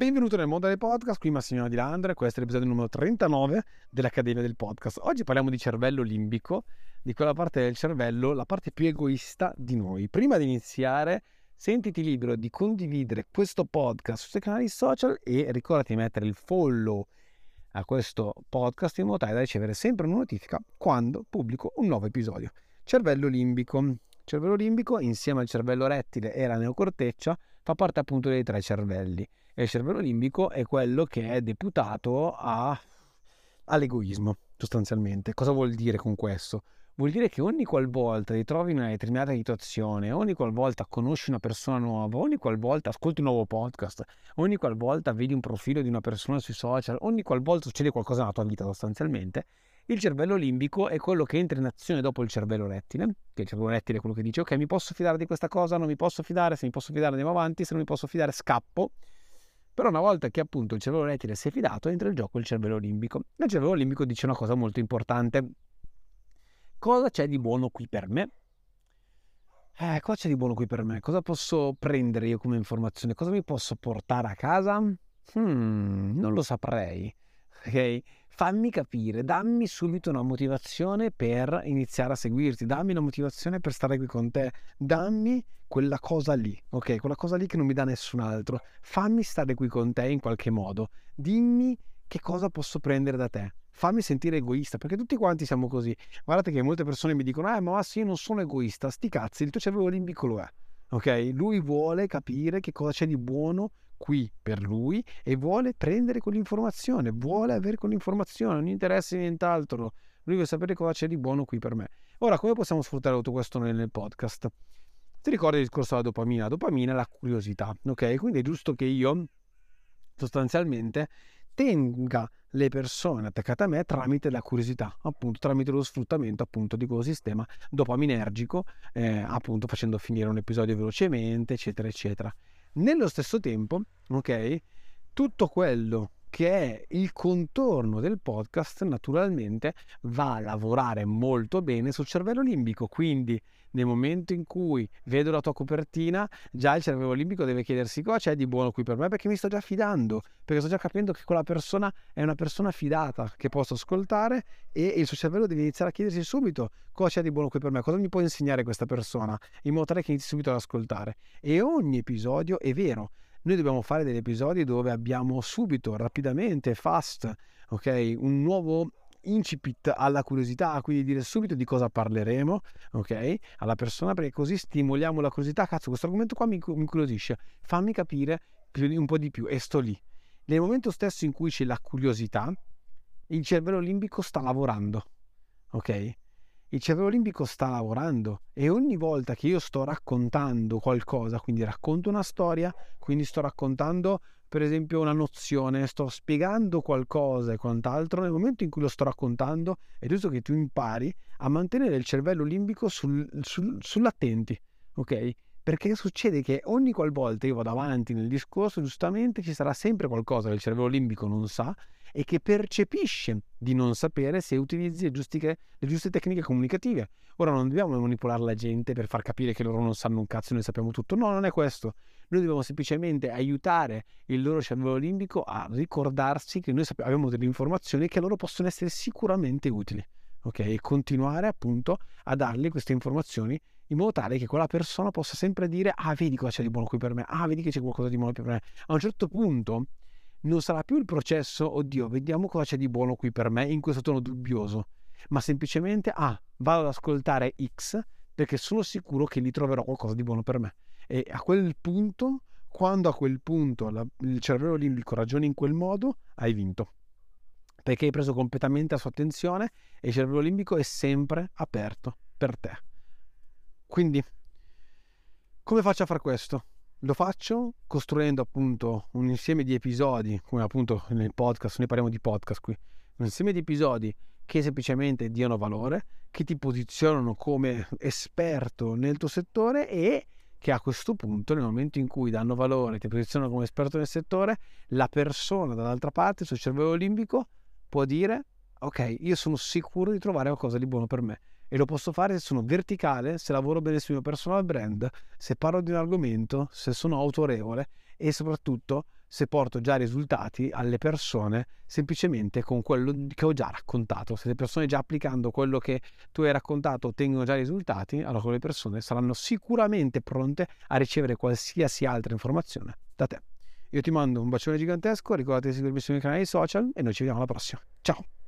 Benvenuto nel mondo dei podcast, qui Massimiliano Di Landre, questo è l'episodio numero 39 dell'Accademia del Podcast. Oggi parliamo di cervello limbico, di quella parte del cervello, la parte più egoista di noi. Prima di iniziare, sentiti libero di condividere questo podcast sui canali social e ricordati di mettere il follow a questo podcast in modo tale da ricevere sempre una notifica quando pubblico un nuovo episodio. Cervello limbico. Cervello limbico, insieme al cervello rettile e alla neocorteccia, fa parte appunto dei tre cervelli e il cervello limbico è quello che è deputato a, all'egoismo, sostanzialmente. Cosa vuol dire con questo? Vuol dire che ogni qualvolta ti trovi in una determinata situazione, ogni qualvolta conosci una persona nuova, ogni qualvolta ascolti un nuovo podcast, ogni qualvolta vedi un profilo di una persona sui social, ogni qualvolta succede qualcosa nella tua vita sostanzialmente, il cervello limbico è quello che entra in azione dopo il cervello rettile, che il cervello rettile è quello che dice ok mi posso fidare di questa cosa, non mi posso fidare, se mi posso fidare andiamo avanti, se non mi posso fidare scappo però una volta che appunto il cervello rettile si è fidato, entra in gioco il cervello limbico. Il cervello limbico dice una cosa molto importante. Cosa c'è di buono qui per me? Eh, cosa c'è di buono qui per me? Cosa posso prendere io come informazione? Cosa mi posso portare a casa? Hmm, non lo saprei. Ok? Fammi capire, dammi subito una motivazione per iniziare a seguirti, dammi una motivazione per stare qui con te, dammi quella cosa lì, ok? Quella cosa lì che non mi dà nessun altro. Fammi stare qui con te in qualche modo. Dimmi che cosa posso prendere da te. Fammi sentire egoista, perché tutti quanti siamo così. Guardate che molte persone mi dicono, eh, ma sì, io non sono egoista. Sti cazzi, il tuo cervello limbico lo è. Ok? Lui vuole capire che cosa c'è di buono qui per lui e vuole prendere quell'informazione, vuole avere quell'informazione, non gli interessa nient'altro. Lui vuole sapere cosa c'è di buono qui per me. Ora, come possiamo sfruttare tutto questo nel podcast? Ti ricordi il discorso della dopamina? La dopamina è la curiosità, ok? Quindi è giusto che io sostanzialmente tenga le persone attaccate a me tramite la curiosità, appunto tramite lo sfruttamento appunto di quello sistema dopaminergico, eh, appunto facendo finire un episodio velocemente, eccetera, eccetera. Nello stesso tempo, ok, tutto quello che è il contorno del podcast, naturalmente va a lavorare molto bene sul cervello limbico. Quindi, nel momento in cui vedo la tua copertina, già il cervello limbico deve chiedersi cosa c'è di buono qui per me, perché mi sto già fidando, perché sto già capendo che quella persona è una persona fidata che posso ascoltare e il suo cervello deve iniziare a chiedersi subito cosa c'è di buono qui per me, cosa mi può insegnare questa persona, in modo tale che inizi subito ad ascoltare. E ogni episodio è vero noi dobbiamo fare degli episodi dove abbiamo subito, rapidamente, fast, ok, un nuovo incipit alla curiosità, quindi dire subito di cosa parleremo, ok, alla persona, perché così stimoliamo la curiosità. Cazzo, questo argomento qua mi, incuriosisce, fammi capire un po' di più e sto lì. Nel momento stesso in cui c'è la curiosità, il cervello limbico sta lavorando, ok? Il cervello limbico sta lavorando e ogni volta che io sto raccontando qualcosa, quindi racconto una storia, quindi sto raccontando per esempio una nozione, sto spiegando qualcosa e quant'altro, nel momento in cui lo sto raccontando è giusto che tu impari a mantenere il cervello limbico sul, sul, sull'attenti, ok? Perché succede che ogni qualvolta io vado avanti nel discorso, giustamente ci sarà sempre qualcosa che il cervello limbico non sa e che percepisce di non sapere se utilizzi le giuste, le giuste tecniche comunicative. Ora non dobbiamo manipolare la gente per far capire che loro non sanno un cazzo e noi sappiamo tutto. No, non è questo. Noi dobbiamo semplicemente aiutare il loro cervello limbico a ricordarsi che noi abbiamo delle informazioni che a loro possono essere sicuramente utili. Ok? E continuare appunto a dargli queste informazioni in modo tale che quella persona possa sempre dire ah vedi cosa c'è di buono qui per me, ah vedi che c'è qualcosa di buono per me. A un certo punto non sarà più il processo, oddio, vediamo cosa c'è di buono qui per me in questo tono dubbioso, ma semplicemente, ah, vado ad ascoltare X perché sono sicuro che lì troverò qualcosa di buono per me. E a quel punto, quando a quel punto la, il cervello limbico ragiona in quel modo, hai vinto. Perché hai preso completamente la sua attenzione e il cervello limbico è sempre aperto per te. Quindi, come faccio a fare questo? Lo faccio costruendo appunto un insieme di episodi, come appunto nel podcast, noi parliamo di podcast qui, un insieme di episodi che semplicemente diano valore, che ti posizionano come esperto nel tuo settore e che a questo punto, nel momento in cui danno valore, ti posizionano come esperto nel settore, la persona dall'altra parte, il suo cervello limbico, può dire, ok, io sono sicuro di trovare qualcosa di buono per me e lo posso fare se sono verticale, se lavoro bene sul mio personal brand, se parlo di un argomento, se sono autorevole e soprattutto se porto già risultati alle persone semplicemente con quello che ho già raccontato. Se le persone già applicando quello che tu hai raccontato ottengono già risultati, allora quelle persone saranno sicuramente pronte a ricevere qualsiasi altra informazione da te. Io ti mando un bacione gigantesco, ricordati di seguirmi sui miei canali social e noi ci vediamo alla prossima. Ciao!